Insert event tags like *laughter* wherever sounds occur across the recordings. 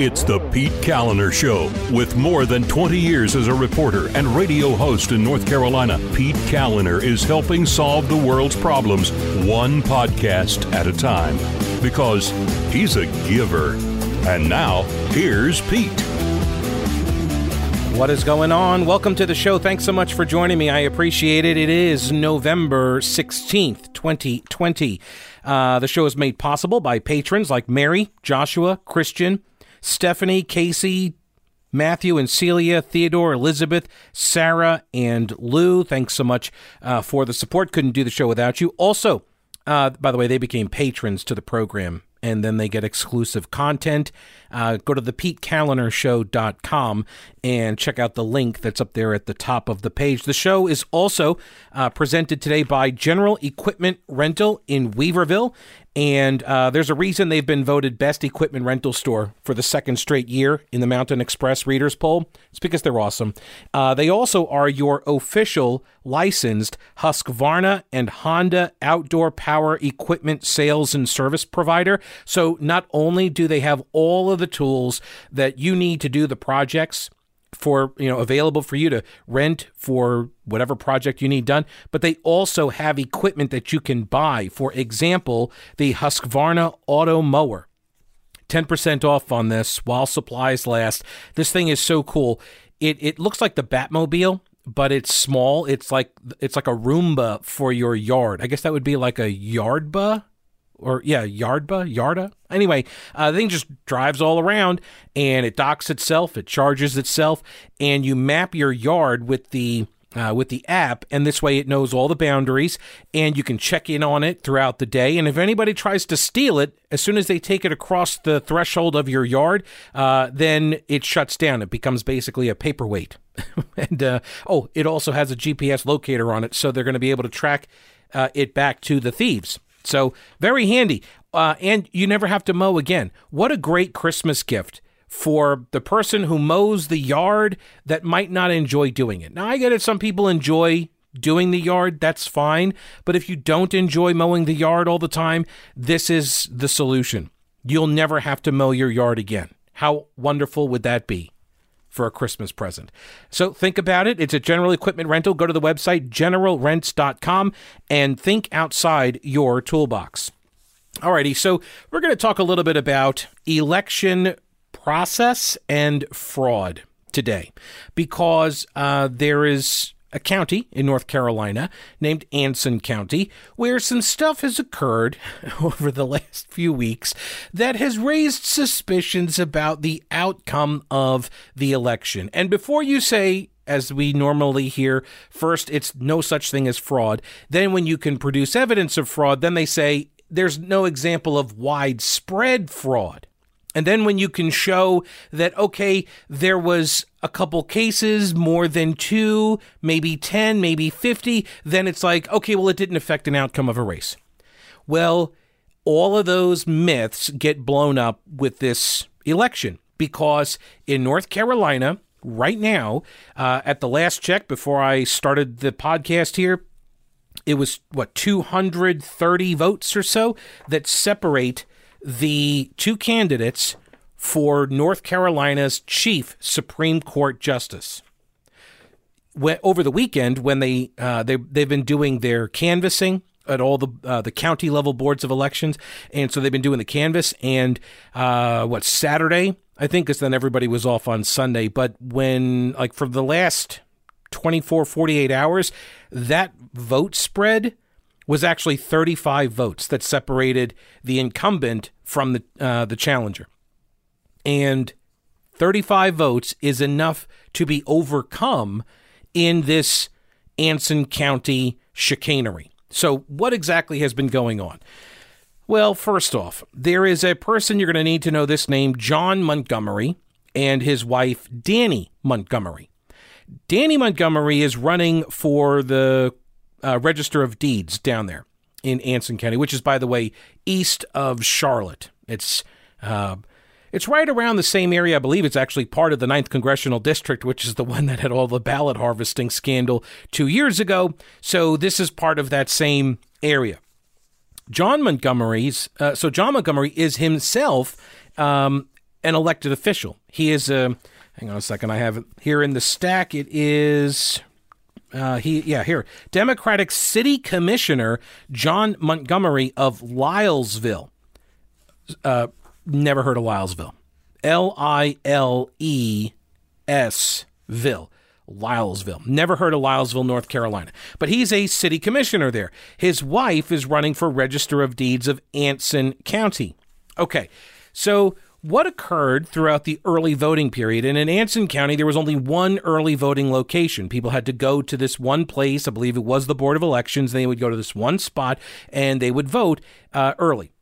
It's the Pete Kaliner Show. With more than 20 years as a reporter and radio host in North Carolina, Pete Kaliner is helping solve the world's problems one podcast at a time because he's a giver. And now, here's Pete. What is going on? Welcome to the show. Thanks so much for joining me. I appreciate it. It is November 16th, 2020. Uh, the show is made possible by patrons like Mary, Joshua, Christian, Stephanie, Casey, Matthew and Celia, Theodore, Elizabeth, Sarah, and Lou. Thanks so much uh, for the support. Couldn't do the show without you. Also, uh, by the way, they became patrons to the program and then they get exclusive content. Uh, go to the PeteKalinershow.com and check out the link that's up there at the top of the page. The show is also uh, presented today by General Equipment Rental in Weaverville. And uh, there's a reason they've been voted best equipment rental store for the second straight year in the Mountain Express Readers Poll. It's because they're awesome. Uh, they also are your official licensed Husqvarna and Honda outdoor power equipment sales and service provider. So not only do they have all of the tools that you need to do the projects for you know available for you to rent for whatever project you need done. But they also have equipment that you can buy. For example the Husqvarna auto mower. 10% off on this while supplies last. This thing is so cool. It it looks like the Batmobile but it's small. It's like it's like a Roomba for your yard. I guess that would be like a yardba or yeah, Yardba, Yarda. Anyway, uh, the thing just drives all around and it docks itself, it charges itself, and you map your yard with the uh, with the app, and this way it knows all the boundaries, and you can check in on it throughout the day. And if anybody tries to steal it, as soon as they take it across the threshold of your yard, uh, then it shuts down. It becomes basically a paperweight. *laughs* and uh, oh, it also has a GPS locator on it, so they're going to be able to track uh, it back to the thieves. So very handy. Uh, and you never have to mow again. What a great Christmas gift for the person who mows the yard that might not enjoy doing it. Now, I get it. Some people enjoy doing the yard. That's fine. But if you don't enjoy mowing the yard all the time, this is the solution. You'll never have to mow your yard again. How wonderful would that be? For a Christmas present. So think about it. It's a general equipment rental. Go to the website generalrents.com and think outside your toolbox. Alrighty, so we're going to talk a little bit about election process and fraud today because uh, there is a county in North Carolina named Anson County, where some stuff has occurred *laughs* over the last few weeks that has raised suspicions about the outcome of the election. And before you say, as we normally hear, first, it's no such thing as fraud. Then, when you can produce evidence of fraud, then they say there's no example of widespread fraud. And then when you can show that, okay, there was a couple cases, more than two, maybe 10, maybe 50, then it's like, okay, well, it didn't affect an outcome of a race. Well, all of those myths get blown up with this election because in North Carolina, right now, uh, at the last check before I started the podcast here, it was what 230 votes or so that separate the two candidates for North Carolina's chief Supreme Court justice. Over the weekend, when they uh, they they've been doing their canvassing at all the uh, the county level boards of elections, and so they've been doing the canvass. And uh, what Saturday, I think, because then everybody was off on Sunday. But when like for the last 24, 48 hours, that vote spread was actually 35 votes that separated the incumbent from the uh, the challenger. And 35 votes is enough to be overcome in this Anson County chicanery. So, what exactly has been going on? Well, first off, there is a person you're going to need to know this name, John Montgomery, and his wife, Danny Montgomery. Danny Montgomery is running for the uh, Register of Deeds down there in Anson County, which is, by the way, east of Charlotte. It's uh, it's right around the same area. I believe it's actually part of the 9th Congressional District, which is the one that had all the ballot harvesting scandal two years ago. So this is part of that same area. John Montgomery's, uh, so John Montgomery is himself um, an elected official. He is a. Hang on a second. I have it here in the stack. It is. Uh, he yeah here Democratic City Commissioner John Montgomery of Lilesville. Uh, never heard of Lilesville. L I L E S Ville. Lilesville. Never heard of Lilesville, North Carolina. But he's a city commissioner there. His wife is running for Register of Deeds of Anson County. Okay, so what occurred throughout the early voting period? And in Anson County, there was only one early voting location. People had to go to this one place. I believe it was the Board of Elections. They would go to this one spot and they would vote uh, early.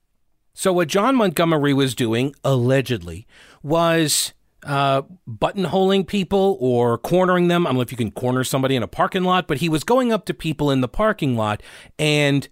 So, what John Montgomery was doing, allegedly, was uh, buttonholing people or cornering them. I don't know if you can corner somebody in a parking lot, but he was going up to people in the parking lot and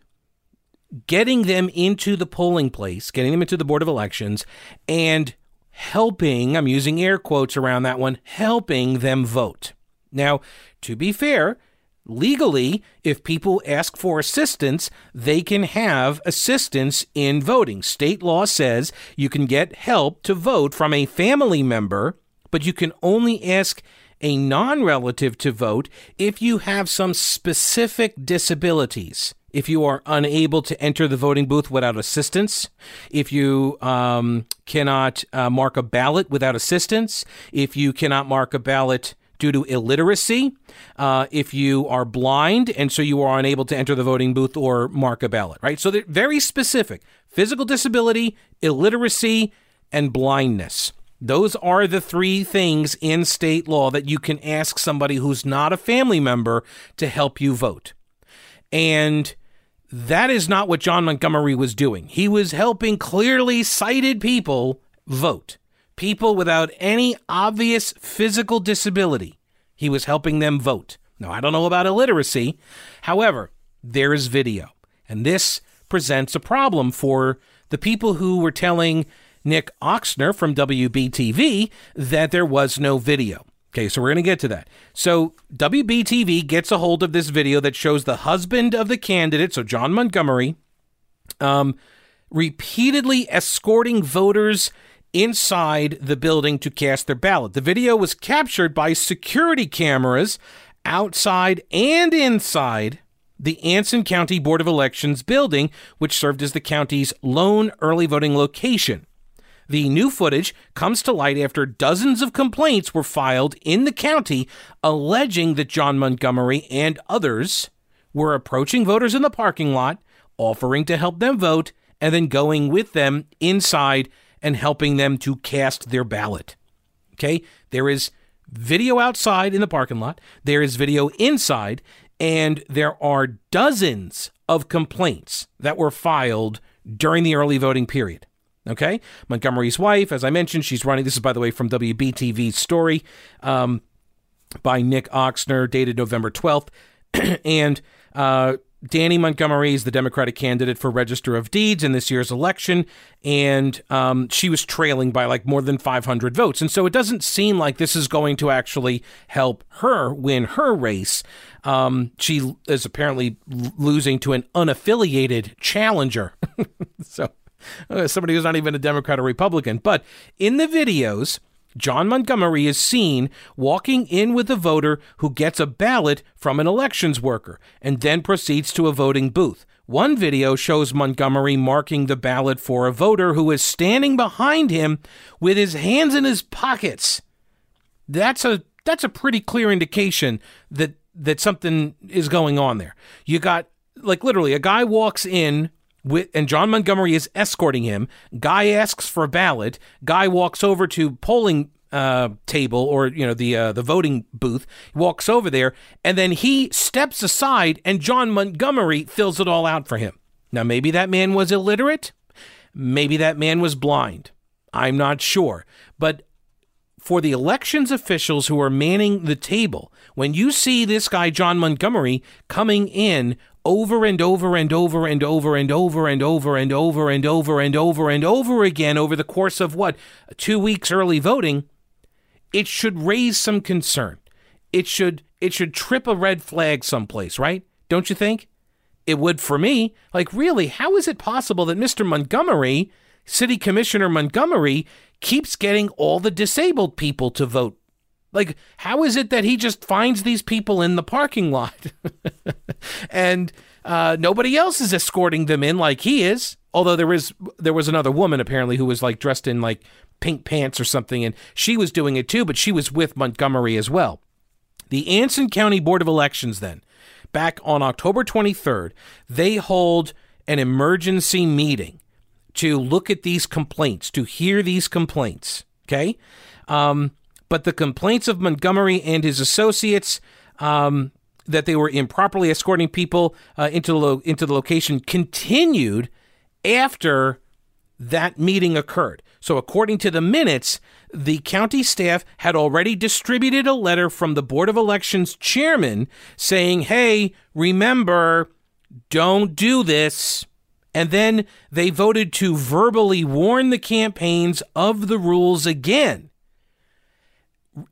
getting them into the polling place, getting them into the Board of Elections, and helping, I'm using air quotes around that one, helping them vote. Now, to be fair, legally, if people ask for assistance, they can have assistance in voting. State law says you can get help to vote from a family member, but you can only ask a non relative to vote if you have some specific disabilities if you are unable to enter the voting booth without assistance, if you um, cannot uh, mark a ballot without assistance, if you cannot mark a ballot due to illiteracy, uh, if you are blind and so you are unable to enter the voting booth or mark a ballot, right? So they're very specific physical disability, illiteracy, and blindness. Those are the three things in state law that you can ask somebody who's not a family member to help you vote. And that is not what John Montgomery was doing. He was helping clearly sighted people vote, people without any obvious physical disability. He was helping them vote. Now, I don't know about illiteracy. However, there is video. And this presents a problem for the people who were telling Nick Ochsner from WBTV that there was no video. Okay, so we're going to get to that. So WBTV gets a hold of this video that shows the husband of the candidate, so John Montgomery, um, repeatedly escorting voters inside the building to cast their ballot. The video was captured by security cameras outside and inside the Anson County Board of Elections building, which served as the county's lone early voting location. The new footage comes to light after dozens of complaints were filed in the county alleging that John Montgomery and others were approaching voters in the parking lot, offering to help them vote, and then going with them inside and helping them to cast their ballot. Okay? There is video outside in the parking lot, there is video inside, and there are dozens of complaints that were filed during the early voting period. Okay. Montgomery's wife, as I mentioned, she's running. This is, by the way, from WBTV's story um, by Nick Ochsner, dated November 12th. *clears throat* and uh, Danny Montgomery is the Democratic candidate for Register of Deeds in this year's election, and um, she was trailing by like more than 500 votes. And so it doesn't seem like this is going to actually help her win her race. Um, she is apparently losing to an unaffiliated challenger. *laughs* so Uh, somebody who's not even a Democrat or Republican. But in the videos, John Montgomery is seen walking in with a voter who gets a ballot from an elections worker and then proceeds to a voting booth. One video shows Montgomery marking the ballot for a voter who is standing behind him with his hands in his pockets. That's a that's a pretty clear indication that that something is going on there. You got like literally a guy walks in with, and John Montgomery is escorting him. Guy asks for a ballot. Guy walks over to polling uh, table or you know the uh, the voting booth. He walks over there, and then he steps aside, and John Montgomery fills it all out for him. Now maybe that man was illiterate, maybe that man was blind. I'm not sure, but for the elections officials who are manning the table, when you see this guy, John Montgomery, coming in over and over and over and over and over and over and over and over and over and over again over the course of what, two weeks early voting, it should raise some concern. It should it should trip a red flag someplace, right? Don't you think? It would for me. Like, really, how is it possible that Mr. Montgomery City Commissioner Montgomery keeps getting all the disabled people to vote. Like, how is it that he just finds these people in the parking lot *laughs* and uh, nobody else is escorting them in like he is? Although there is there was another woman apparently who was like dressed in like pink pants or something, and she was doing it too, but she was with Montgomery as well. The Anson County Board of Elections then, back on October 23rd, they hold an emergency meeting to look at these complaints, to hear these complaints. Okay. Um, but the complaints of Montgomery and his associates um, that they were improperly escorting people uh, into, the lo- into the location continued after that meeting occurred. So, according to the minutes, the county staff had already distributed a letter from the Board of Elections chairman saying, hey, remember, don't do this. And then they voted to verbally warn the campaigns of the rules again.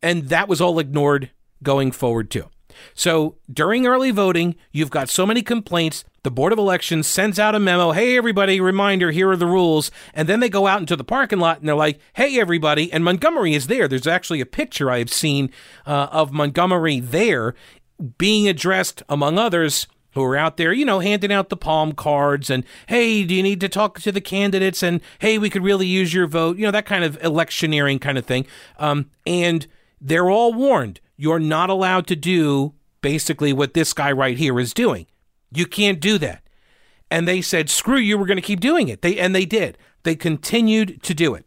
And that was all ignored going forward, too. So during early voting, you've got so many complaints. The Board of Elections sends out a memo Hey, everybody, reminder, here are the rules. And then they go out into the parking lot and they're like, Hey, everybody. And Montgomery is there. There's actually a picture I have seen uh, of Montgomery there being addressed, among others, who are out there, you know, handing out the palm cards and, hey, do you need to talk to the candidates? And, hey, we could really use your vote, you know, that kind of electioneering kind of thing. Um, and they're all warned you're not allowed to do basically what this guy right here is doing. You can't do that. And they said, screw you, we're going to keep doing it. They, and they did. They continued to do it.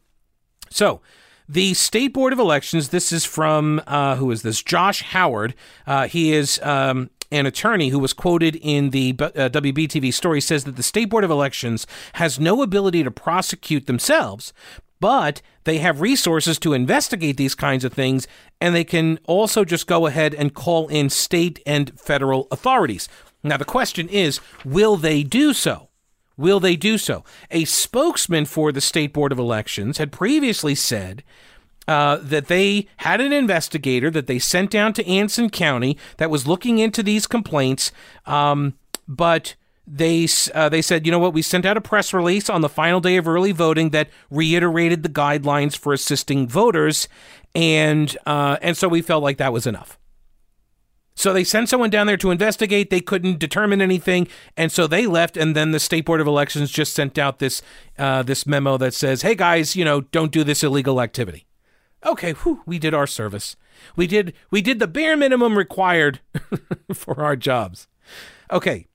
So, the State Board of Elections, this is from, uh, who is this? Josh Howard. Uh, he is um, an attorney who was quoted in the uh, WBTV story says that the State Board of Elections has no ability to prosecute themselves, but they have resources to investigate these kinds of things, and they can also just go ahead and call in state and federal authorities. Now, the question is will they do so? Will they do so? A spokesman for the State Board of Elections had previously said uh, that they had an investigator that they sent down to Anson County that was looking into these complaints, um, but they uh, they said, you know what? We sent out a press release on the final day of early voting that reiterated the guidelines for assisting voters, and uh, and so we felt like that was enough. So they sent someone down there to investigate. They couldn't determine anything, and so they left. And then the state board of elections just sent out this uh, this memo that says, "Hey guys, you know, don't do this illegal activity." Okay, whew, we did our service. We did we did the bare minimum required *laughs* for our jobs. Okay,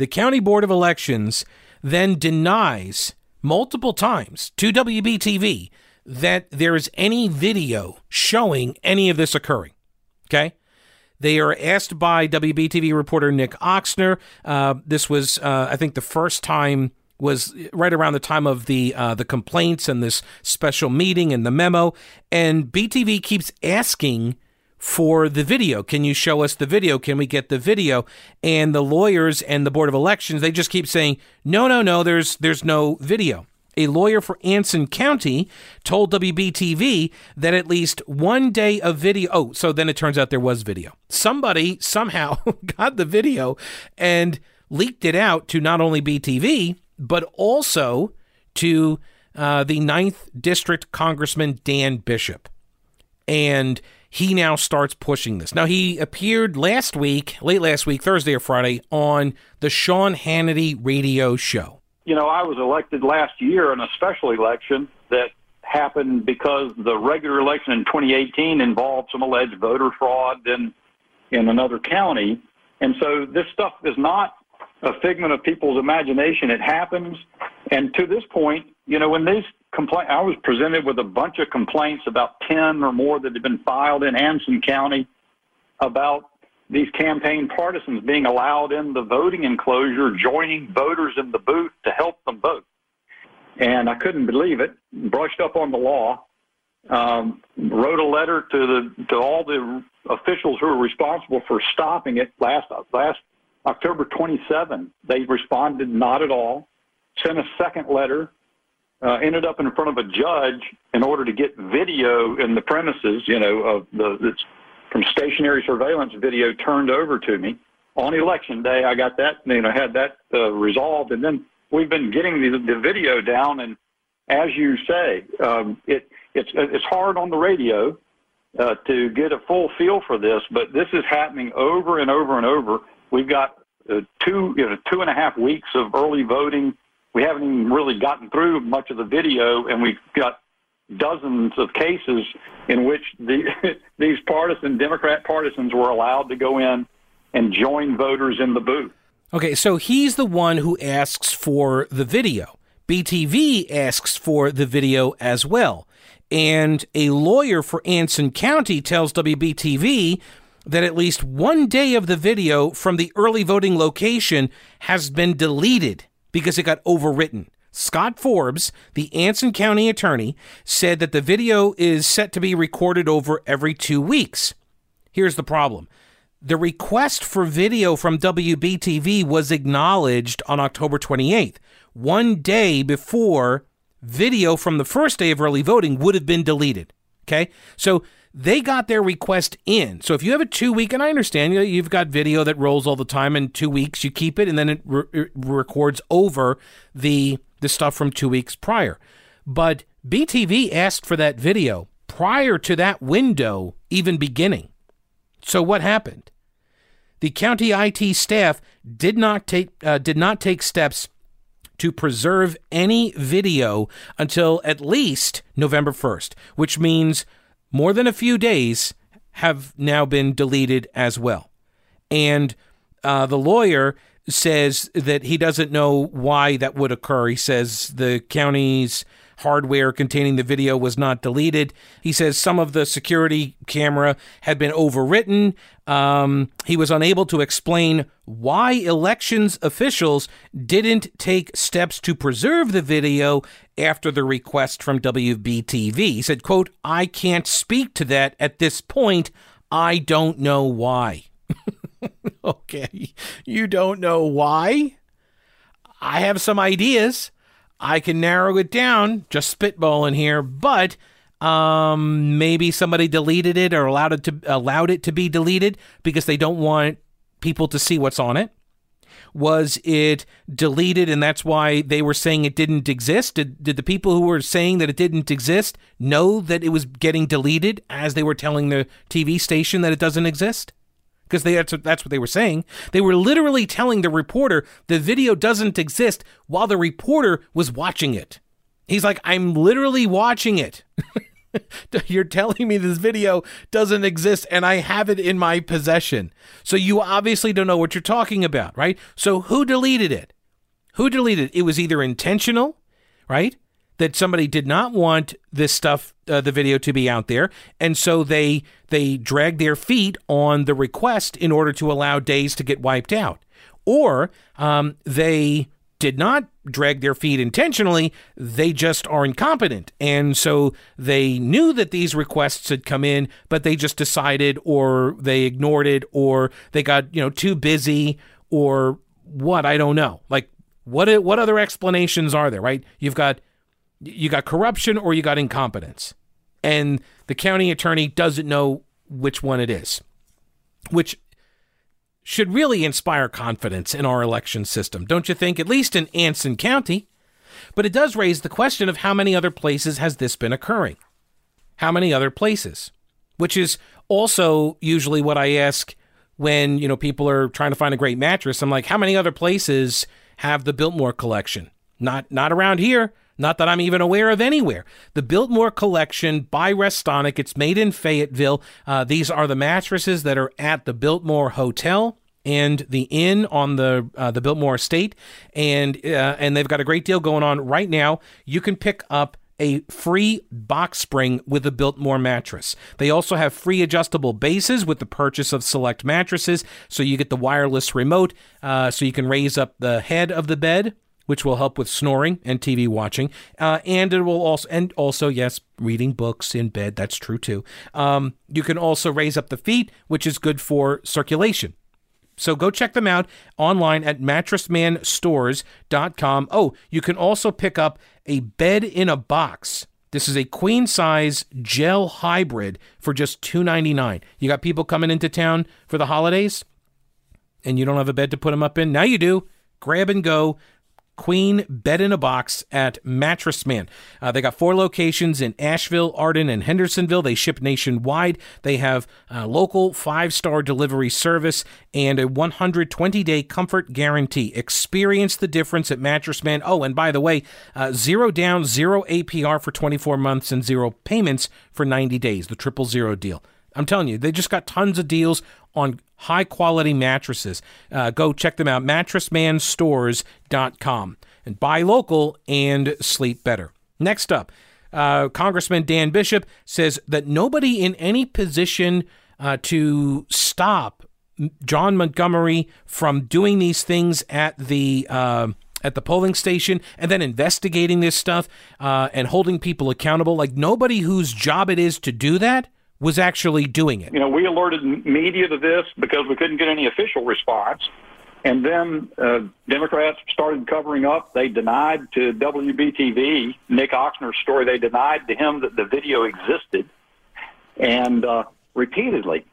the County Board of Elections then denies multiple times to WBTV that there is any video showing any of this occurring. Okay? They are asked by WBTV reporter Nick Ochsner. Uh, this was, uh, I think, the first time was right around the time of the uh, the complaints and this special meeting and the memo. And BTV keeps asking for the video. Can you show us the video? Can we get the video? And the lawyers and the Board of Elections, they just keep saying, no, no, no, there's there's no video. A lawyer for Anson County told WBTV that at least one day of video. Oh, so then it turns out there was video. Somebody somehow *laughs* got the video and leaked it out to not only BTV, but also to uh, the 9th District Congressman Dan Bishop. And he now starts pushing this. Now, he appeared last week, late last week, Thursday or Friday, on the Sean Hannity radio show. You know, I was elected last year in a special election that happened because the regular election in 2018 involved some alleged voter fraud in, in another county. And so this stuff is not a figment of people's imagination. It happens. And to this point, you know, when these complaint, I was presented with a bunch of complaints, about 10 or more that had been filed in Anson County about these campaign partisans being allowed in the voting enclosure, joining voters in the booth to help them vote. And I couldn't believe it. Brushed up on the law, um, wrote a letter to the to all the officials who were responsible for stopping it last last October 27. They responded not at all. Sent a second letter uh, ended up in front of a judge in order to get video in the premises, you know, of the that's from stationary surveillance video turned over to me on election day. I got that, you know, had that uh, resolved, and then we've been getting the, the video down, and as you say, um, it it's it's hard on the radio uh, to get a full feel for this, but this is happening over and over and over. We've got uh, two you know two and a half weeks of early voting. We haven't even really gotten through much of the video, and we've got dozens of cases in which the, *laughs* these partisan Democrat partisans were allowed to go in and join voters in the booth. Okay, so he's the one who asks for the video. BTV asks for the video as well. And a lawyer for Anson County tells WBTV that at least one day of the video from the early voting location has been deleted because it got overwritten. Scott Forbes, the Anson County attorney, said that the video is set to be recorded over every two weeks. Here's the problem the request for video from WBTV was acknowledged on October 28th, one day before video from the first day of early voting would have been deleted. Okay? So they got their request in. So if you have a two week, and I understand you you've got video that rolls all the time, in two weeks you keep it, and then it, re- it records over the the stuff from two weeks prior. But BTV asked for that video prior to that window even beginning. So what happened? The county IT staff did not take uh, did not take steps to preserve any video until at least November 1st, which means more than a few days have now been deleted as well. And uh, the lawyer says that he doesn't know why that would occur. He says the county's hardware containing the video was not deleted. He says some of the security camera had been overwritten. Um, he was unable to explain why elections officials didn't take steps to preserve the video after the request from WBTV. He said, quote, I can't speak to that at this point. I don't know why. *laughs* okay. You don't know why? I have some ideas. I can narrow it down, just spitballing here, but um, maybe somebody deleted it or allowed it to allowed it to be deleted because they don't want people to see what's on it. Was it deleted and that's why they were saying it didn't exist? Did, did the people who were saying that it didn't exist know that it was getting deleted as they were telling the TV station that it doesn't exist? Because that's, that's what they were saying. They were literally telling the reporter the video doesn't exist while the reporter was watching it. He's like, I'm literally watching it. *laughs* You're telling me this video doesn't exist and I have it in my possession. So you obviously don't know what you're talking about, right? So who deleted it? Who deleted it? It was either intentional, right? That somebody did not want this stuff, uh, the video, to be out there, and so they they dragged their feet on the request in order to allow days to get wiped out, or um, they did not drag their feet intentionally. They just are incompetent. And so they knew that these requests had come in, but they just decided or they ignored it or they got, you know, too busy or what, I don't know. Like what what other explanations are there, right? You've got you got corruption or you got incompetence. And the county attorney doesn't know which one it is, which should really inspire confidence in our election system, don't you think? At least in Anson County. But it does raise the question of how many other places has this been occurring? How many other places? Which is also usually what I ask when, you know, people are trying to find a great mattress. I'm like, how many other places have the Biltmore collection? Not not around here. Not that I'm even aware of anywhere. The Biltmore collection by Restonic. It's made in Fayetteville. Uh, these are the mattresses that are at the Biltmore Hotel and the inn on the uh, the Biltmore estate, and uh, and they've got a great deal going on right now. You can pick up a free box spring with a Biltmore mattress. They also have free adjustable bases with the purchase of select mattresses, so you get the wireless remote, uh, so you can raise up the head of the bed which will help with snoring and TV watching. Uh, and it will also, and also, yes, reading books in bed. That's true too. Um, you can also raise up the feet, which is good for circulation. So go check them out online at mattressmanstores.com. Oh, you can also pick up a bed in a box. This is a queen size gel hybrid for just $2.99. You got people coming into town for the holidays and you don't have a bed to put them up in? Now you do. Grab and go Queen Bed in a Box at Mattress Man. Uh, they got four locations in Asheville, Arden, and Hendersonville. They ship nationwide. They have uh, local five star delivery service and a 120 day comfort guarantee. Experience the difference at Mattress Man. Oh, and by the way, uh, zero down, zero APR for 24 months, and zero payments for 90 days. The triple zero deal. I'm telling you, they just got tons of deals on high quality mattresses. Uh, go check them out, mattressmanstores.com. And buy local and sleep better. Next up, uh, Congressman Dan Bishop says that nobody in any position uh, to stop John Montgomery from doing these things at the uh, at the polling station and then investigating this stuff uh, and holding people accountable. Like nobody whose job it is to do that was actually doing it. You know, we alerted media to this because we couldn't get any official response. And then uh, Democrats started covering up. They denied to WBTV, Nick Ochsner's story, they denied to him that the video existed and uh, repeatedly.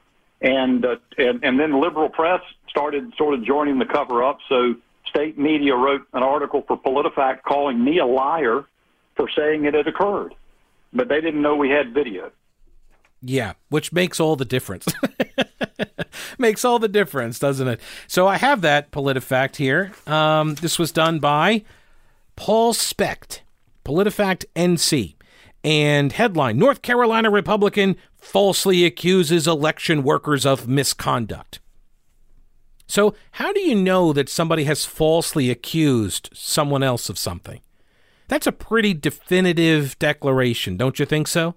And, uh, and, and then liberal press started sort of joining the cover up. So state media wrote an article for PolitiFact calling me a liar for saying it had occurred. But they didn't know we had video. Yeah, which makes all the difference. *laughs* makes all the difference, doesn't it? So I have that PolitiFact here. Um, this was done by Paul Specht, PolitiFact NC. And headline North Carolina Republican falsely accuses election workers of misconduct. So, how do you know that somebody has falsely accused someone else of something? That's a pretty definitive declaration, don't you think so?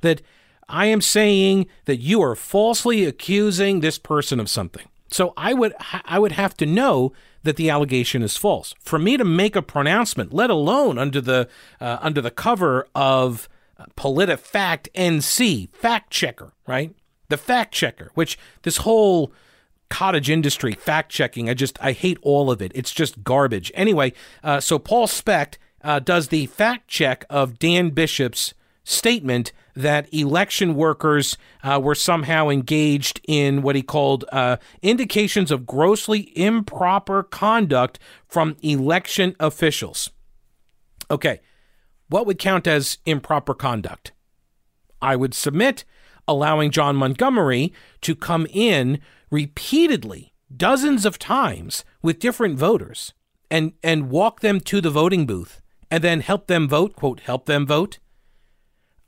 That I am saying that you are falsely accusing this person of something. So I would I would have to know that the allegation is false for me to make a pronouncement, let alone under the uh, under the cover of PolitiFact NC fact checker, right? The fact checker, which this whole cottage industry fact checking, I just I hate all of it. It's just garbage. Anyway, uh, so Paul Specht uh, does the fact check of Dan Bishop's statement that election workers uh, were somehow engaged in what he called uh, indications of grossly improper conduct from election officials. Okay, what would count as improper conduct? I would submit allowing John Montgomery to come in repeatedly, dozens of times, with different voters and, and walk them to the voting booth and then help them vote, quote, help them vote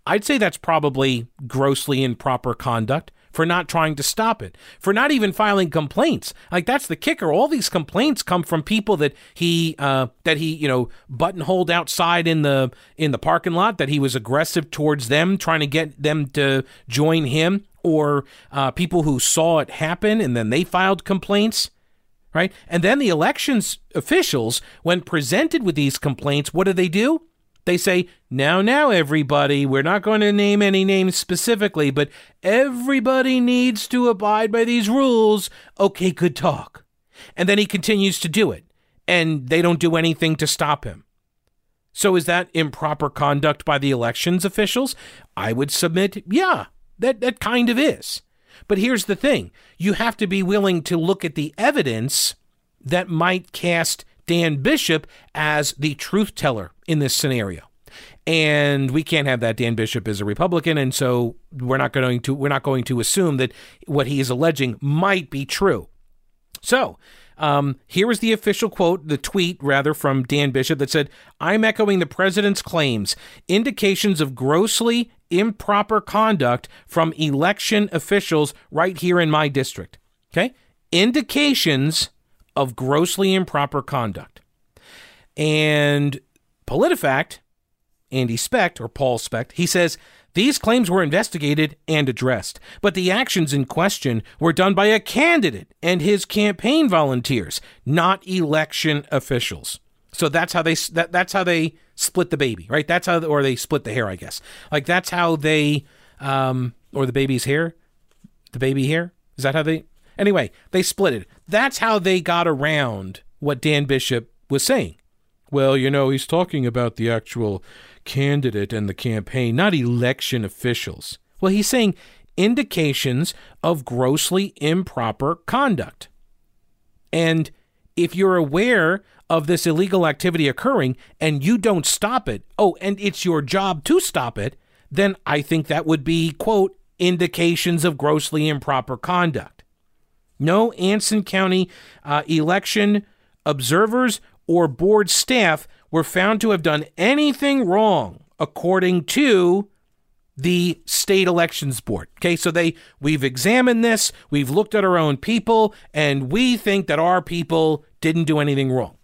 I'd say that's probably grossly improper conduct for not trying to stop it, for not even filing complaints. Like that's the kicker. All these complaints come from people that he uh, that he you know buttonholed outside in the in the parking lot. That he was aggressive towards them, trying to get them to join him, or uh, people who saw it happen and then they filed complaints. Right, and then the elections officials, when presented with these complaints, what do they do? They say, now, now, everybody, we're not going to name any names specifically, but everybody needs to abide by these rules. Okay, good talk. And then he continues to do it, and they don't do anything to stop him. So is that improper conduct by the elections officials? I would submit, yeah, that, that kind of is. But here's the thing you have to be willing to look at the evidence that might cast Dan Bishop as the truth teller in this scenario. And we can't have that. Dan Bishop is a Republican, and so we're not going to we're not going to assume that what he is alleging might be true. So um, here is the official quote, the tweet rather from Dan Bishop that said, "I'm echoing the president's claims. Indications of grossly improper conduct from election officials right here in my district." Okay, indications of grossly improper conduct. And PolitiFact, Andy Specht, or Paul Specht, he says these claims were investigated and addressed, but the actions in question were done by a candidate and his campaign volunteers, not election officials. So that's how they that, that's how they split the baby, right? That's how or they split the hair, I guess. Like that's how they um or the baby's hair, the baby hair. Is that how they Anyway, they split it. That's how they got around what Dan Bishop was saying. Well, you know, he's talking about the actual candidate and the campaign, not election officials. Well, he's saying indications of grossly improper conduct. And if you're aware of this illegal activity occurring and you don't stop it, oh, and it's your job to stop it, then I think that would be, quote, indications of grossly improper conduct. No Anson County uh, election observers or board staff were found to have done anything wrong, according to the state elections board. Okay, so they we've examined this, we've looked at our own people, and we think that our people didn't do anything wrong.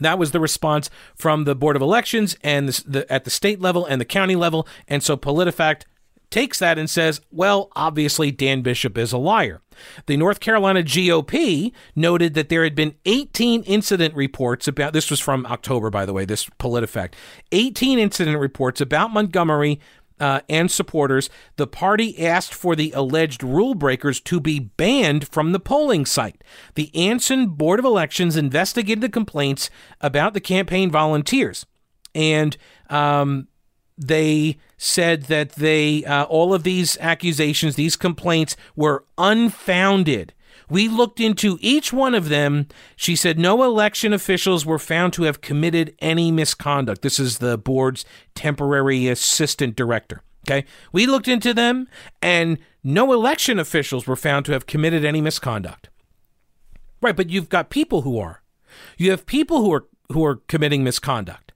That was the response from the Board of Elections and the, the, at the state level and the county level. And so PolitiFact takes that and says, well, obviously Dan Bishop is a liar. The North Carolina GOP noted that there had been 18 incident reports about this was from October, by the way, this PolitiFact 18 incident reports about Montgomery uh, and supporters, the party asked for the alleged rule breakers to be banned from the polling site. The Anson Board of Elections investigated the complaints about the campaign volunteers, and um, they said that they uh, all of these accusations, these complaints, were unfounded. We looked into each one of them. She said no election officials were found to have committed any misconduct. This is the board's temporary assistant director. Okay. We looked into them, and no election officials were found to have committed any misconduct. Right, but you've got people who are. You have people who are who are committing misconduct.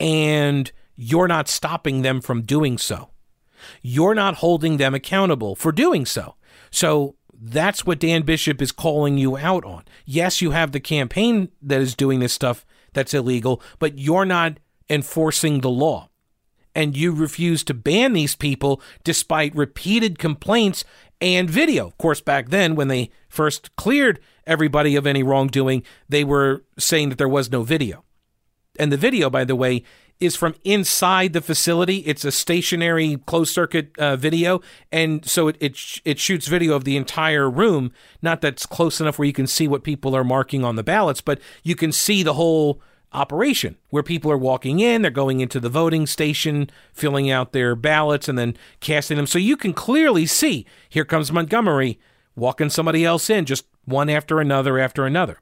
And you're not stopping them from doing so. You're not holding them accountable for doing so. So that's what Dan Bishop is calling you out on. Yes, you have the campaign that is doing this stuff that's illegal, but you're not enforcing the law. And you refuse to ban these people despite repeated complaints and video. Of course, back then, when they first cleared everybody of any wrongdoing, they were saying that there was no video. And the video, by the way, is from inside the facility. It's a stationary closed circuit uh, video, and so it, it it shoots video of the entire room. Not that's close enough where you can see what people are marking on the ballots, but you can see the whole operation where people are walking in, they're going into the voting station, filling out their ballots, and then casting them. So you can clearly see here comes Montgomery walking somebody else in, just one after another after another.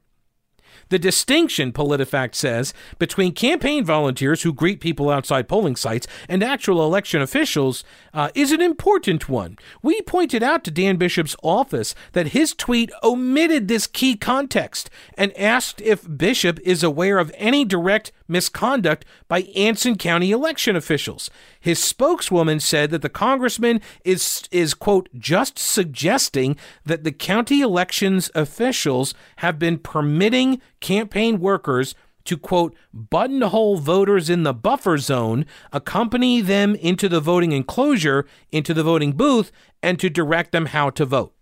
The distinction, PolitiFact says, between campaign volunteers who greet people outside polling sites and actual election officials uh, is an important one. We pointed out to Dan Bishop's office that his tweet omitted this key context and asked if Bishop is aware of any direct misconduct by Anson County election officials. His spokeswoman said that the congressman is is quote just suggesting that the county elections officials have been permitting campaign workers to quote buttonhole voters in the buffer zone, accompany them into the voting enclosure, into the voting booth, and to direct them how to vote.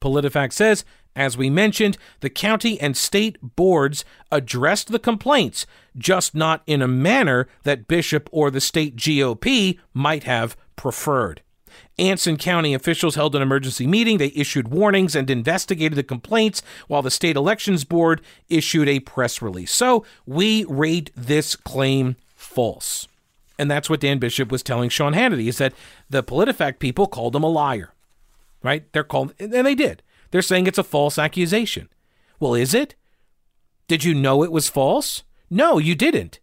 PolitiFact says as we mentioned, the county and state boards addressed the complaints, just not in a manner that Bishop or the state GOP might have preferred. Anson County officials held an emergency meeting. They issued warnings and investigated the complaints, while the state elections board issued a press release. So we rate this claim false. And that's what Dan Bishop was telling Sean Hannity is that the PolitiFact people called him a liar. Right? They're called, and they did. They're saying it's a false accusation. Well, is it? Did you know it was false? No, you didn't.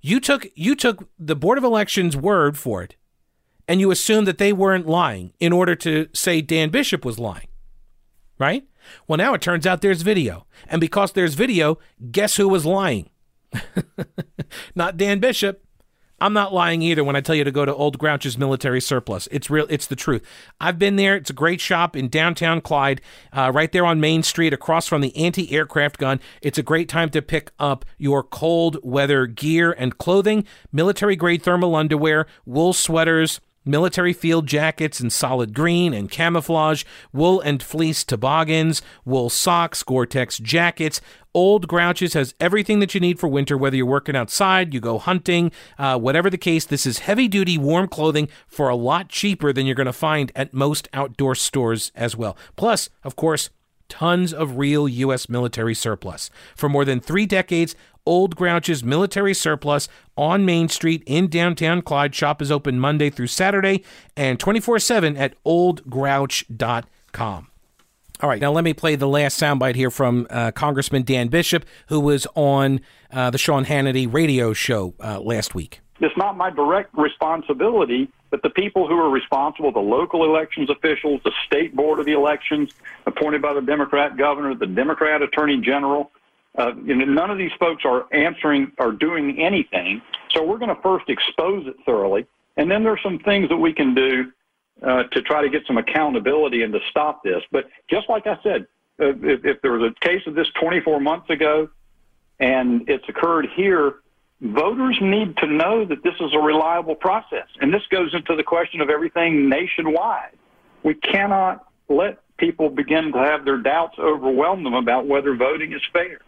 You took you took the Board of Elections word for it and you assumed that they weren't lying in order to say Dan Bishop was lying. Right? Well, now it turns out there's video. And because there's video, guess who was lying? *laughs* Not Dan Bishop. I'm not lying either when I tell you to go to Old Grouch's Military Surplus. It's real. It's the truth. I've been there. It's a great shop in downtown Clyde, uh, right there on Main Street, across from the anti-aircraft gun. It's a great time to pick up your cold weather gear and clothing, military grade thermal underwear, wool sweaters military field jackets in solid green and camouflage, wool and fleece toboggans, wool socks, Gore-Tex jackets. Old Grouches has everything that you need for winter, whether you're working outside, you go hunting, uh, whatever the case. This is heavy duty warm clothing for a lot cheaper than you're going to find at most outdoor stores as well. Plus, of course, tons of real U.S. military surplus. For more than three decades, Old Grouch's military surplus on Main Street in downtown Clyde. Shop is open Monday through Saturday and 24 7 at oldgrouch.com. All right, now let me play the last soundbite here from uh, Congressman Dan Bishop, who was on uh, the Sean Hannity radio show uh, last week. It's not my direct responsibility, but the people who are responsible, the local elections officials, the state board of the elections, appointed by the Democrat governor, the Democrat attorney general, uh, you know, none of these folks are answering or doing anything. So we're going to first expose it thoroughly, and then there's some things that we can do uh, to try to get some accountability and to stop this. But just like I said, uh, if, if there was a case of this 24 months ago and it's occurred here, voters need to know that this is a reliable process. And this goes into the question of everything nationwide. We cannot let people begin to have their doubts overwhelm them about whether voting is fair.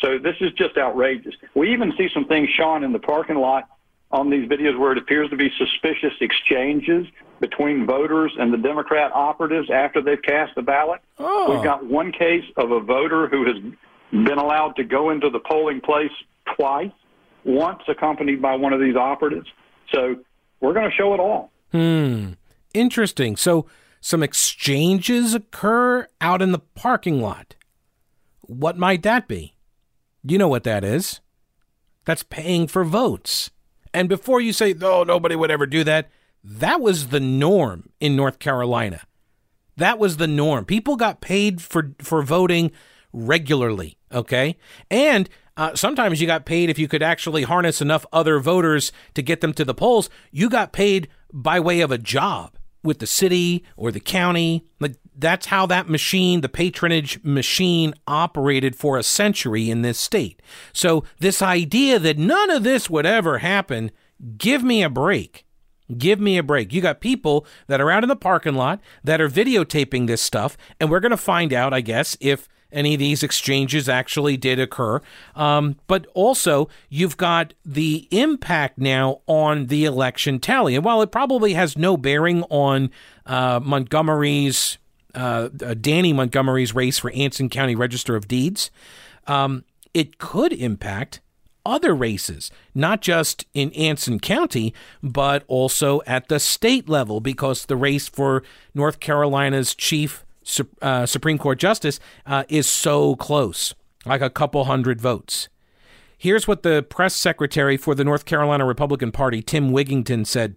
So this is just outrageous. We even see some things, Sean, in the parking lot on these videos where it appears to be suspicious exchanges between voters and the Democrat operatives after they've cast the ballot. Oh. We've got one case of a voter who has been allowed to go into the polling place twice, once accompanied by one of these operatives. So we're going to show it all. Hmm. Interesting. So some exchanges occur out in the parking lot. What might that be? You know what that is. That's paying for votes. And before you say, no, nobody would ever do that, that was the norm in North Carolina. That was the norm. People got paid for, for voting regularly, okay? And uh, sometimes you got paid if you could actually harness enough other voters to get them to the polls. You got paid by way of a job with the city or the county. Like that's how that machine, the patronage machine, operated for a century in this state. So this idea that none of this would ever happen, give me a break. Give me a break. You got people that are out in the parking lot that are videotaping this stuff, and we're going to find out, I guess, if any of these exchanges actually did occur. Um, but also, you've got the impact now on the election tally. And while it probably has no bearing on uh, Montgomery's, uh, uh, Danny Montgomery's race for Anson County Register of Deeds, um, it could impact other races, not just in Anson County, but also at the state level, because the race for North Carolina's chief uh, Supreme Court justice uh, is so close, like a couple hundred votes. Here's what the press secretary for the North Carolina Republican Party, Tim Wigington, said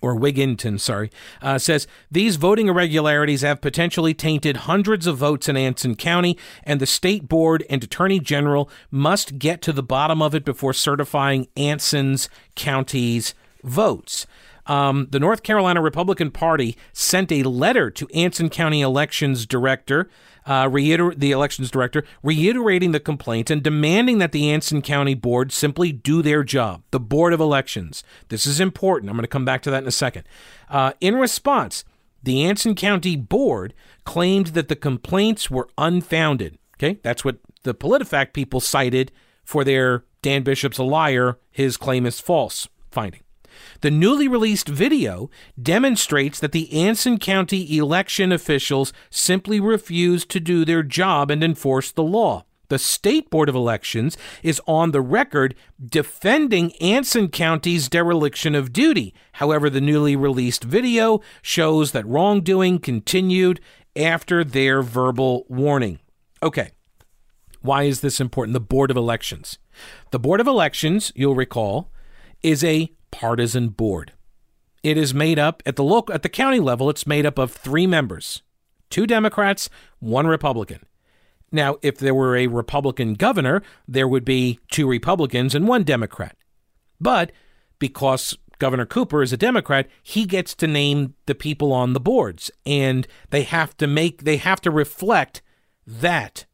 or Wigginton, sorry, uh, says these voting irregularities have potentially tainted hundreds of votes in Anson County, and the state board and attorney general must get to the bottom of it before certifying Anson's county's votes. Um, the North Carolina Republican Party sent a letter to Anson County Elections Director uh, reiter- the elections director, reiterating the complaint and demanding that the Anson County Board simply do their job, the Board of Elections. This is important. I'm going to come back to that in a second. Uh, in response, the Anson County Board claimed that the complaints were unfounded. Okay, that's what the PolitiFact people cited for their Dan Bishop's a liar, his claim is false finding. The newly released video demonstrates that the Anson County election officials simply refused to do their job and enforce the law. The State Board of Elections is on the record defending Anson County's dereliction of duty. However, the newly released video shows that wrongdoing continued after their verbal warning. Okay, why is this important? The Board of Elections. The Board of Elections, you'll recall, is a partisan board. It is made up at the local at the county level, it's made up of 3 members. Two Democrats, one Republican. Now, if there were a Republican governor, there would be two Republicans and one Democrat. But because Governor Cooper is a Democrat, he gets to name the people on the boards and they have to make they have to reflect that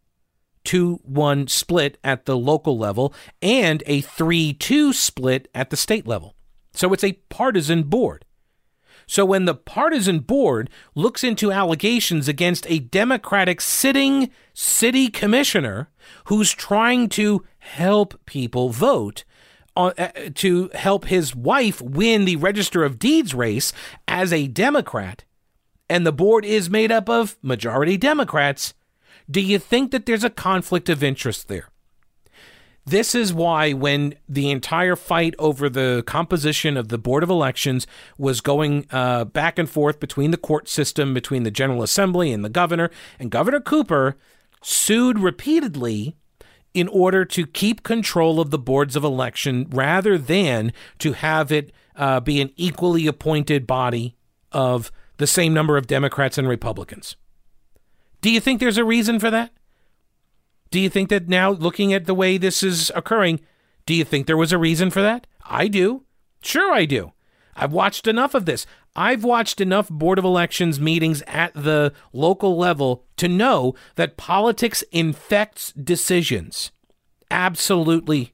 2 1 split at the local level and a 3 2 split at the state level. So it's a partisan board. So when the partisan board looks into allegations against a Democratic sitting city commissioner who's trying to help people vote, uh, uh, to help his wife win the Register of Deeds race as a Democrat, and the board is made up of majority Democrats, do you think that there's a conflict of interest there? This is why, when the entire fight over the composition of the Board of Elections was going uh, back and forth between the court system, between the General Assembly and the governor, and Governor Cooper sued repeatedly in order to keep control of the boards of election rather than to have it uh, be an equally appointed body of the same number of Democrats and Republicans. Do you think there's a reason for that? Do you think that now, looking at the way this is occurring, do you think there was a reason for that? I do. Sure, I do. I've watched enough of this. I've watched enough Board of Elections meetings at the local level to know that politics infects decisions. Absolutely,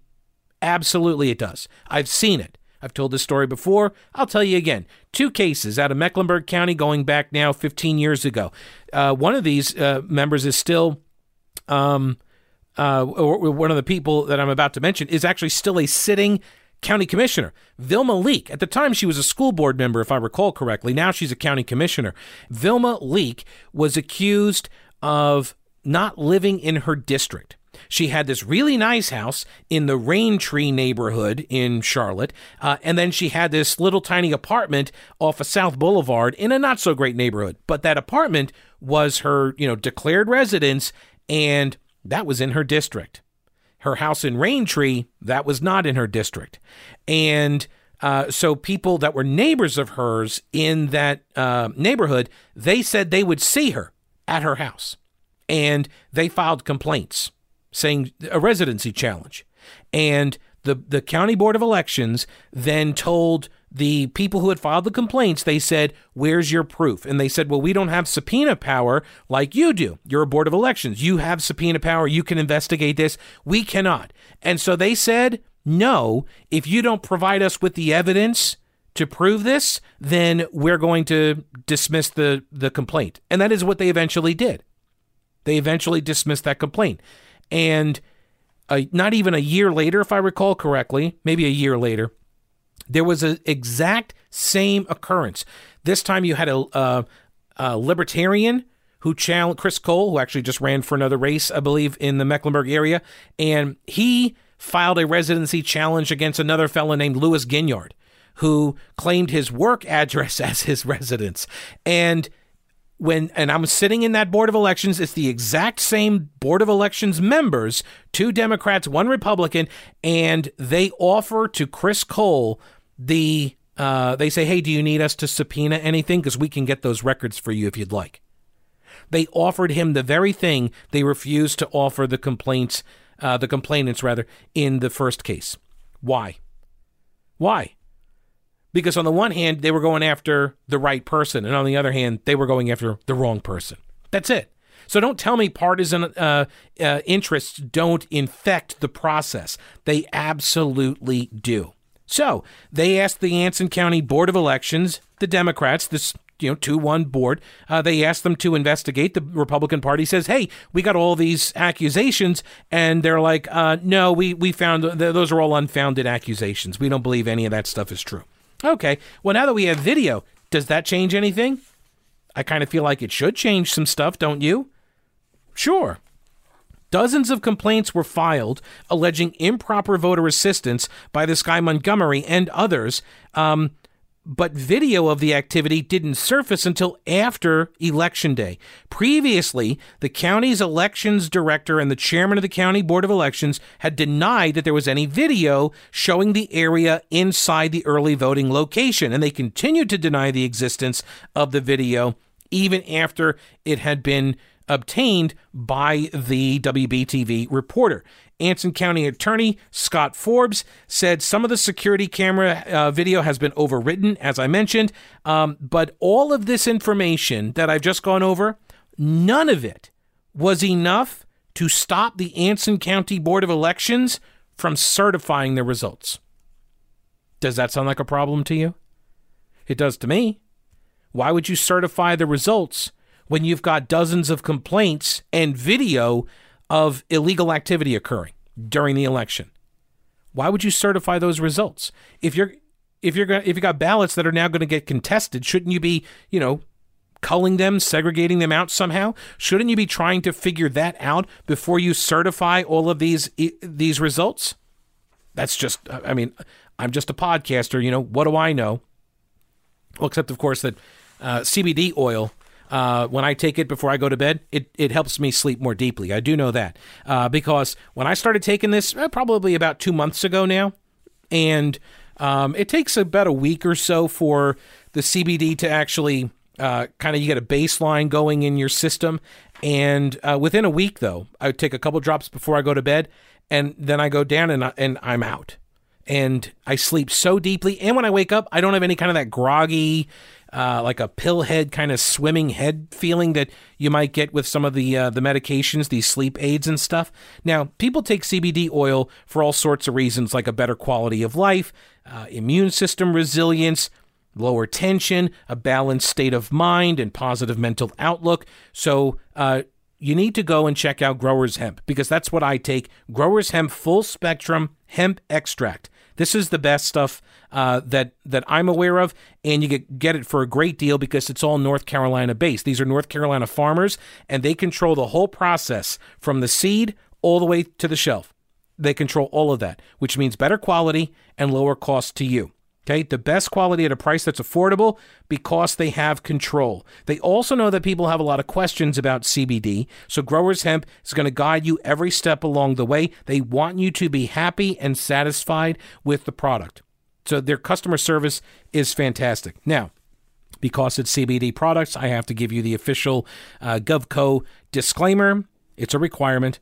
absolutely, it does. I've seen it. I've told this story before. I'll tell you again. Two cases out of Mecklenburg County going back now 15 years ago. Uh, one of these uh, members is still, um, uh, or one of the people that I'm about to mention is actually still a sitting county commissioner. Vilma Leake. At the time, she was a school board member, if I recall correctly. Now she's a county commissioner. Vilma Leake was accused of not living in her district. She had this really nice house in the Raintree neighborhood in Charlotte, uh, and then she had this little tiny apartment off of South Boulevard in a not so great neighborhood. But that apartment was her, you know, declared residence, and that was in her district. Her house in Raintree, that was not in her district, and. Uh, so people that were neighbors of hers in that uh, neighborhood, they said they would see her at her house, and they filed complaints saying a residency challenge. And the, the county board of elections then told the people who had filed the complaints, they said, Where's your proof? And they said, Well, we don't have subpoena power like you do. You're a board of elections. You have subpoena power. You can investigate this. We cannot. And so they said, No, if you don't provide us with the evidence to prove this, then we're going to dismiss the, the complaint. And that is what they eventually did. They eventually dismissed that complaint. And uh, not even a year later, if I recall correctly, maybe a year later, there was an exact same occurrence. This time you had a, a, a libertarian who challenged Chris Cole, who actually just ran for another race, I believe, in the Mecklenburg area, and he filed a residency challenge against another fellow named Louis Ginyard, who claimed his work address *laughs* as his residence. And when and I'm sitting in that board of elections, it's the exact same board of elections members, two Democrats, one Republican, and they offer to Chris Cole the uh, they say, "Hey, do you need us to subpoena anything? Because we can get those records for you if you'd like." They offered him the very thing they refused to offer the complaints, uh, the complainants rather, in the first case. Why? Why? because on the one hand they were going after the right person and on the other hand they were going after the wrong person that's it so don't tell me partisan uh, uh, interests don't infect the process they absolutely do so they asked the anson county board of elections the democrats this you know two one board uh, they asked them to investigate the republican party says hey we got all these accusations and they're like uh, no we we found th- those are all unfounded accusations we don't believe any of that stuff is true Okay. Well, now that we have video, does that change anything? I kind of feel like it should change some stuff, don't you? Sure. Dozens of complaints were filed alleging improper voter assistance by this guy Montgomery and others. Um, but video of the activity didn't surface until after Election Day. Previously, the county's elections director and the chairman of the county board of elections had denied that there was any video showing the area inside the early voting location, and they continued to deny the existence of the video even after it had been obtained by the WBTV reporter. Anson County Attorney Scott Forbes said some of the security camera uh, video has been overwritten, as I mentioned, um, but all of this information that I've just gone over, none of it was enough to stop the Anson County Board of Elections from certifying the results. Does that sound like a problem to you? It does to me. Why would you certify the results when you've got dozens of complaints and video of illegal activity occurring during the election. Why would you certify those results? If you're if you're if you got ballots that are now going to get contested, shouldn't you be, you know, culling them, segregating them out somehow? Shouldn't you be trying to figure that out before you certify all of these these results? That's just I mean, I'm just a podcaster, you know, what do I know? Well, except of course that uh, CBD oil uh, when I take it before I go to bed, it, it helps me sleep more deeply. I do know that uh, because when I started taking this, uh, probably about two months ago now, and um, it takes about a week or so for the CBD to actually uh, kind of you get a baseline going in your system. And uh, within a week, though, I would take a couple drops before I go to bed, and then I go down and, I, and I'm out. And I sleep so deeply. And when I wake up, I don't have any kind of that groggy, uh, like a pill head kind of swimming head feeling that you might get with some of the uh, the medications, these sleep aids and stuff. Now, people take CBD oil for all sorts of reasons, like a better quality of life, uh, immune system resilience, lower tension, a balanced state of mind, and positive mental outlook. So. Uh, you need to go and check out Growers Hemp because that's what I take. Growers Hemp full spectrum hemp extract. This is the best stuff uh, that that I'm aware of, and you get get it for a great deal because it's all North Carolina based. These are North Carolina farmers, and they control the whole process from the seed all the way to the shelf. They control all of that, which means better quality and lower cost to you. Okay, the best quality at a price that's affordable because they have control. They also know that people have a lot of questions about CBD, so Growers Hemp is going to guide you every step along the way. They want you to be happy and satisfied with the product. So their customer service is fantastic. Now, because it's CBD products, I have to give you the official uh, GovCo disclaimer. It's a requirement.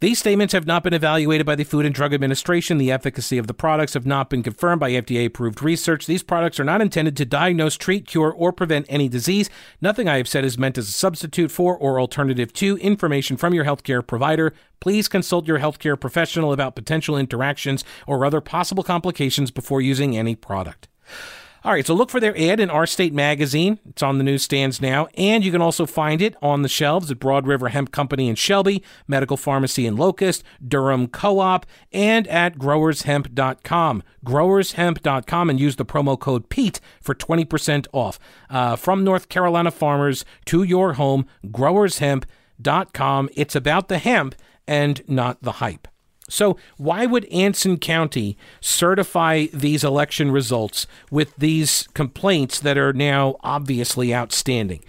These statements have not been evaluated by the Food and Drug Administration. The efficacy of the products have not been confirmed by FDA approved research. These products are not intended to diagnose, treat, cure, or prevent any disease. Nothing I have said is meant as a substitute for or alternative to information from your healthcare provider. Please consult your healthcare professional about potential interactions or other possible complications before using any product. All right, so look for their ad in Our State Magazine. It's on the newsstands now, and you can also find it on the shelves at Broad River Hemp Company in Shelby, Medical Pharmacy in Locust, Durham Co op, and at growershemp.com. Growershemp.com and use the promo code PETE for 20% off. Uh, from North Carolina farmers to your home, growershemp.com. It's about the hemp and not the hype. So, why would Anson County certify these election results with these complaints that are now obviously outstanding?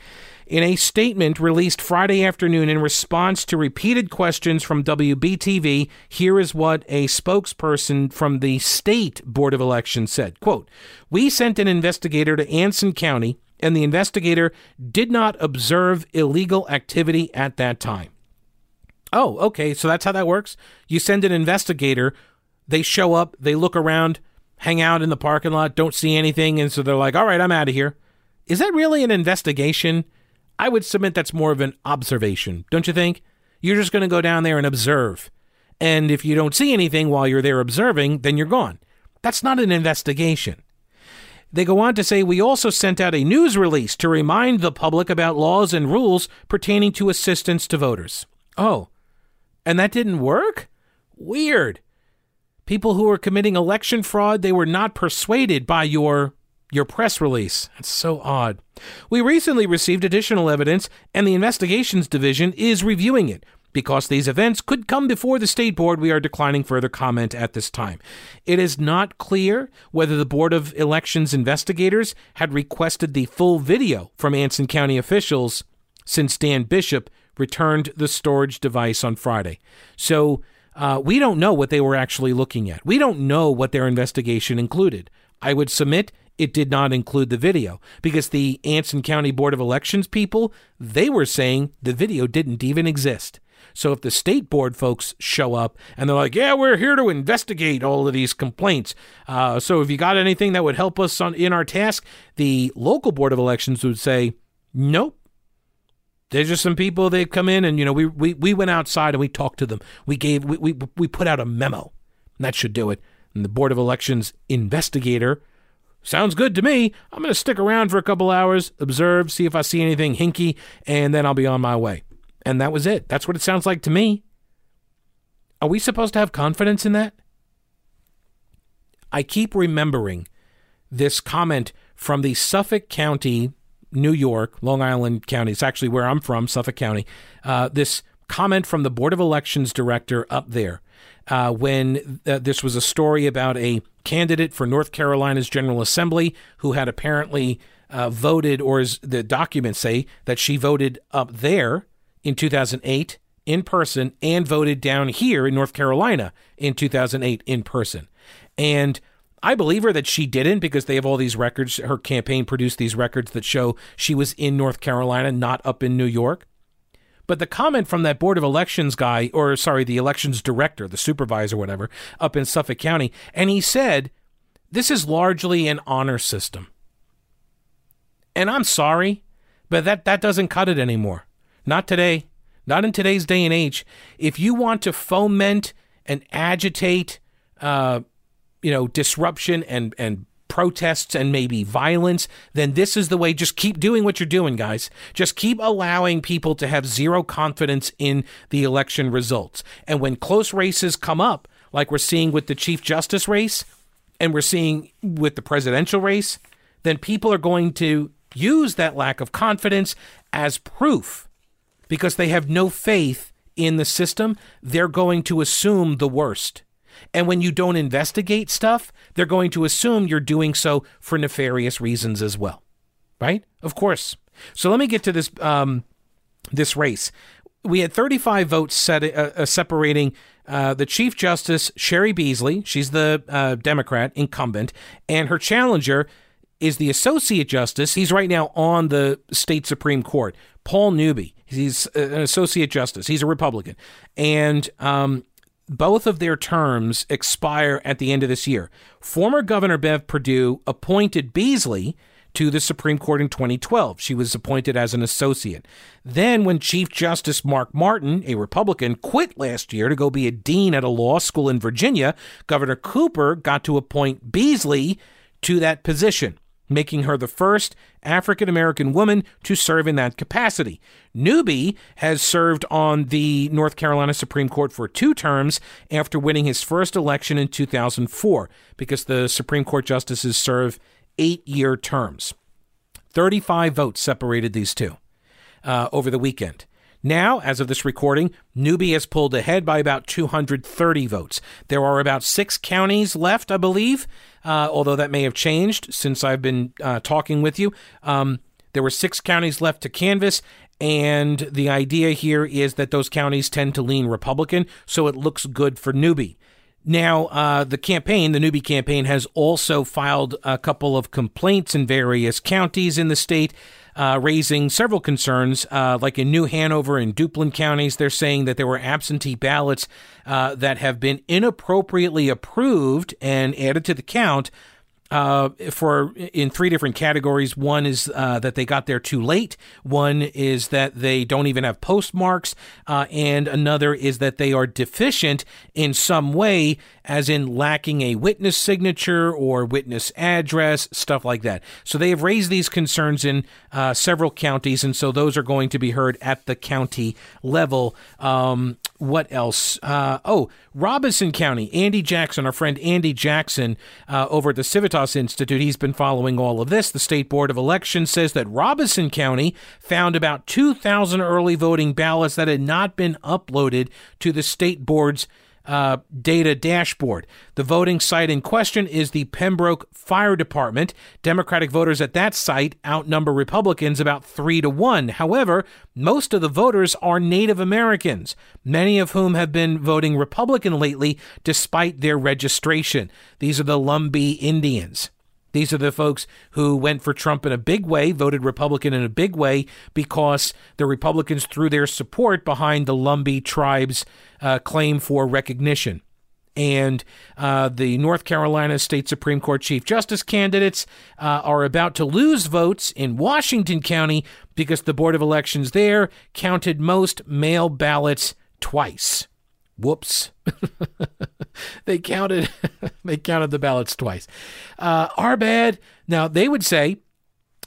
In a statement released Friday afternoon in response to repeated questions from WBTV, here is what a spokesperson from the state Board of Elections said. Quote, We sent an investigator to Anson County, and the investigator did not observe illegal activity at that time. Oh, okay. So that's how that works. You send an investigator, they show up, they look around, hang out in the parking lot, don't see anything, and so they're like, all right, I'm out of here. Is that really an investigation? I would submit that's more of an observation, don't you think? You're just going to go down there and observe. And if you don't see anything while you're there observing, then you're gone. That's not an investigation. They go on to say, We also sent out a news release to remind the public about laws and rules pertaining to assistance to voters. Oh, and that didn't work? Weird. People who were committing election fraud, they were not persuaded by your your press release. That's so odd. We recently received additional evidence and the investigations division is reviewing it. Because these events could come before the state board, we are declining further comment at this time. It is not clear whether the Board of Elections investigators had requested the full video from Anson County officials since Dan Bishop returned the storage device on Friday. So uh, we don't know what they were actually looking at. We don't know what their investigation included. I would submit it did not include the video because the Anson County Board of Elections people, they were saying the video didn't even exist. So if the state board folks show up and they're like, "Yeah, we're here to investigate all of these complaints," uh, so if you got anything that would help us on in our task, the local board of elections would say, "Nope, there's just some people they've come in and you know we, we we went outside and we talked to them. We gave we we, we put out a memo. that should do it. And the Board of Elections investigator sounds good to me. I'm going to stick around for a couple hours, observe, see if I see anything hinky, and then I'll be on my way. And that was it. That's what it sounds like to me. Are we supposed to have confidence in that? I keep remembering this comment from the Suffolk County New York, Long Island County. It's actually where I'm from, Suffolk County. Uh, this comment from the Board of Elections director up there uh, when uh, this was a story about a candidate for North Carolina's General Assembly who had apparently uh, voted, or as the documents say, that she voted up there in 2008 in person and voted down here in North Carolina in 2008 in person. And I believe her that she didn't because they have all these records. Her campaign produced these records that show she was in North Carolina, not up in New York. But the comment from that Board of Elections guy, or sorry, the elections director, the supervisor, whatever, up in Suffolk County, and he said, This is largely an honor system. And I'm sorry, but that, that doesn't cut it anymore. Not today. Not in today's day and age. If you want to foment and agitate, uh, you know, disruption and, and protests and maybe violence, then this is the way. Just keep doing what you're doing, guys. Just keep allowing people to have zero confidence in the election results. And when close races come up, like we're seeing with the Chief Justice race and we're seeing with the presidential race, then people are going to use that lack of confidence as proof because they have no faith in the system. They're going to assume the worst. And when you don't investigate stuff, they're going to assume you're doing so for nefarious reasons as well. Right? Of course. So let me get to this um, this race. We had 35 votes set, uh, uh, separating uh, the Chief Justice Cheri Beasley, she's the uh, Democrat incumbent, and her challenger is the Associate Justice. He's right now on the state Supreme Court, Paul Newby. He's uh, an Associate Justice. He's a Republican, and um, both of their terms expire at the end of this year. Former Governor Bev Perdue appointed Beasley to the Supreme Court in 2012. She was appointed as an associate. Then, when Chief Justice Mark Martin, a Republican, quit last year to go be a dean at a law school in Virginia, Governor Cooper got to appoint Beasley to that position making her the first African American woman to serve in that capacity. Newby has served on the North Carolina Supreme Court for two terms after winning his first election in 2004, because the Supreme Court justices serve eight year terms. 35 votes separated these two uh, over the weekend. Now, as of this recording, Newby has pulled ahead by about 230 votes. There are about six counties left, I believe, uh, although that may have changed since I've been uh, talking with you. Um, there were six counties left to canvass, and the idea here is that those counties tend to lean Republican, so it looks good for Newby. Now, uh, the campaign, the Newby campaign, has also filed a couple of complaints in various counties in the state uh, raising several concerns, uh, like in New Hanover and Duplin counties. They're saying that there were absentee ballots uh, that have been inappropriately approved and added to the count uh, for in three different categories. One is uh, that they got there too late. One is that they don't even have postmarks, uh, and another is that they are deficient in some way, as in lacking a witness signature or witness address, stuff like that. So they have raised these concerns in uh, several counties, and so those are going to be heard at the county level. Um, what else? Uh, oh, Robeson County. Andy Jackson, our friend Andy Jackson uh, over at the Civitas Institute, he's been following all of this. The State Board of Elections says that Robeson County found about 2,000 early voting ballots that had not been uploaded to the state board's uh, data dashboard. The voting site in question is the Pembroke Fire Department. Democratic voters at that site outnumber Republicans about three to one. However, most of the voters are Native Americans, many of whom have been voting Republican lately despite their registration. These are the Lumbee Indians. These are the folks who went for Trump in a big way, voted Republican in a big way, because the Republicans threw their support behind the Lumbee tribe's uh, claim for recognition. And uh, the North Carolina State Supreme Court Chief Justice candidates uh, are about to lose votes in Washington County because the Board of Elections there counted most mail ballots twice. Whoops. *laughs* they counted *laughs* they counted the ballots twice. Uh, our bad. Now they would say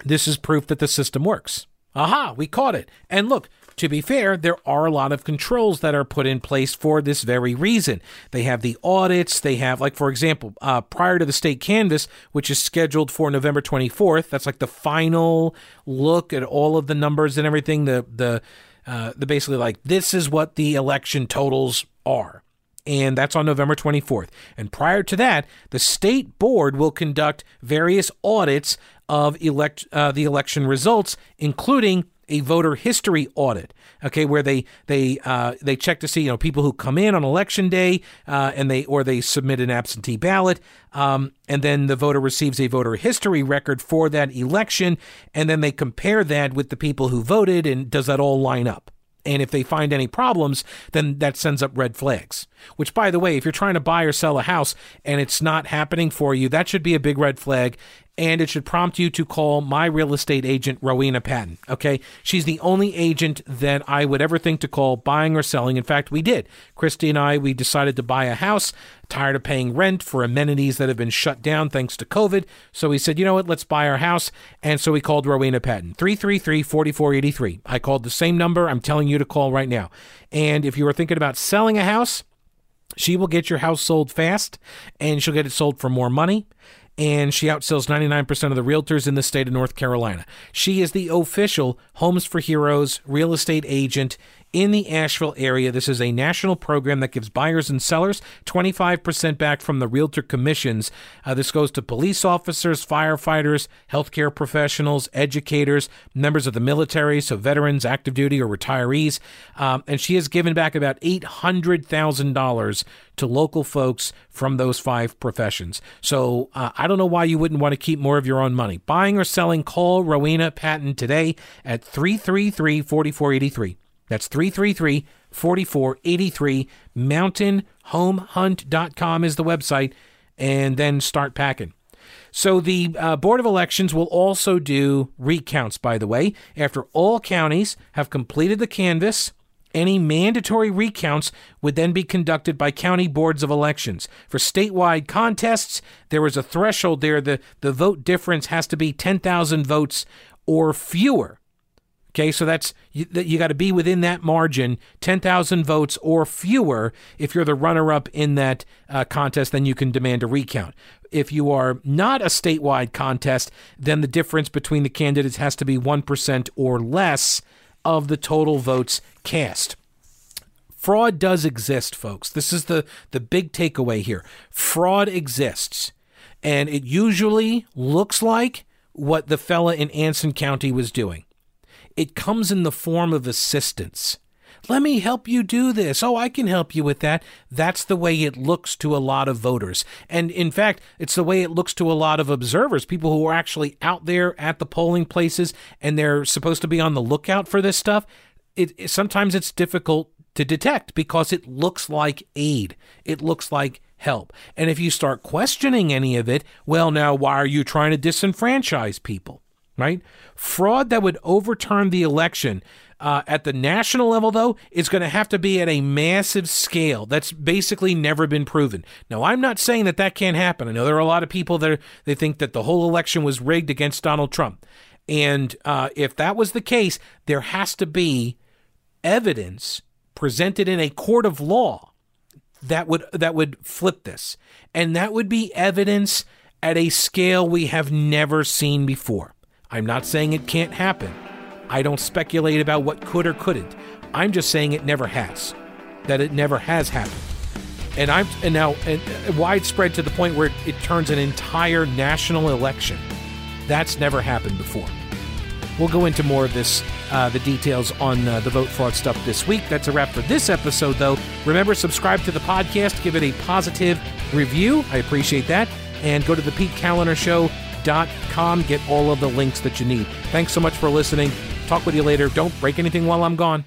this is proof that the system works. Aha, we caught it. And look, to be fair, there are a lot of controls that are put in place for this very reason. They have the audits, they have, like, for example, uh, prior to the state canvass, which is scheduled for November 24th, that's like the final look at all of the numbers and everything. The, the, uh, the basically like, this is what the election totals are and that's on November 24th. And prior to that, the state board will conduct various audits of elect uh, the election results, including a voter history audit. Okay, where they they uh, they check to see you know people who come in on election day uh, and they or they submit an absentee ballot, um, and then the voter receives a voter history record for that election, and then they compare that with the people who voted, and does that all line up? And if they find any problems, then that sends up red flags. Which, by the way, if you're trying to buy or sell a house and it's not happening for you, that should be a big red flag and it should prompt you to call my real estate agent, Rowena Patton. Okay. She's the only agent that I would ever think to call buying or selling. In fact, we did. Christy and I, we decided to buy a house, tired of paying rent for amenities that have been shut down thanks to COVID. So we said, you know what, let's buy our house. And so we called Rowena Patton, 333 4483. I called the same number I'm telling you to call right now. And if you are thinking about selling a house, she will get your house sold fast and she'll get it sold for more money and she outsells 99% of the realtors in the state of North Carolina. She is the official Homes for Heroes real estate agent in the Asheville area. This is a national program that gives buyers and sellers 25% back from the realtor commissions. Uh, this goes to police officers, firefighters, healthcare professionals, educators, members of the military, so veterans, active duty, or retirees. Um, and she has given back about $800,000 to local folks from those five professions. So uh, I don't know why you wouldn't want to keep more of your own money. Buying or selling, call Rowena Patton today at 333 4483. That's 333 4483. MountainHomeHunt.com is the website, and then start packing. So the uh, Board of Elections will also do recounts, by the way. After all counties have completed the canvass, any mandatory recounts would then be conducted by county boards of elections. For statewide contests, there is a threshold there. The, the vote difference has to be 10,000 votes or fewer. Okay, so that's you, you got to be within that margin, 10,000 votes or fewer. If you're the runner up in that uh, contest, then you can demand a recount. If you are not a statewide contest, then the difference between the candidates has to be 1% or less of the total votes cast. Fraud does exist, folks. This is the, the big takeaway here. Fraud exists, and it usually looks like what the fella in Anson County was doing it comes in the form of assistance. Let me help you do this. Oh, I can help you with that. That's the way it looks to a lot of voters. And in fact, it's the way it looks to a lot of observers, people who are actually out there at the polling places and they're supposed to be on the lookout for this stuff. It, sometimes it's difficult to detect because it looks like aid. It looks like help. And if you start questioning any of it, well, now why are you trying to disenfranchise people? Right? Fraud that would overturn the election uh, at the national level, though, is going to have to be at a massive scale. That's basically never been proven. Now, I'm not saying that that can't happen. I know there are a lot of people that are, they think that the whole election was rigged against Donald Trump, and uh, if that was the case, there has to be evidence presented in a court of law that would that would flip this, and that would be evidence at a scale we have never seen before. I'm not saying it can't happen. I don't speculate about what could or couldn't. I'm just saying it never has. That it never has happened. And I'm and now and uh, widespread to the point where it, turns an entire national election. That's never happened before. We'll go into more of this, uh, the details on uh, the vote fraud stuff this week. That's a wrap for this episode, though. Remember, subscribe to the podcast, give it a positive review. I appreciate that. And go to the Pete Kaliner Show. .Com get all of the links that you need. Thanks so much for listening. Talk with you later. Don't break anything while I'm gone.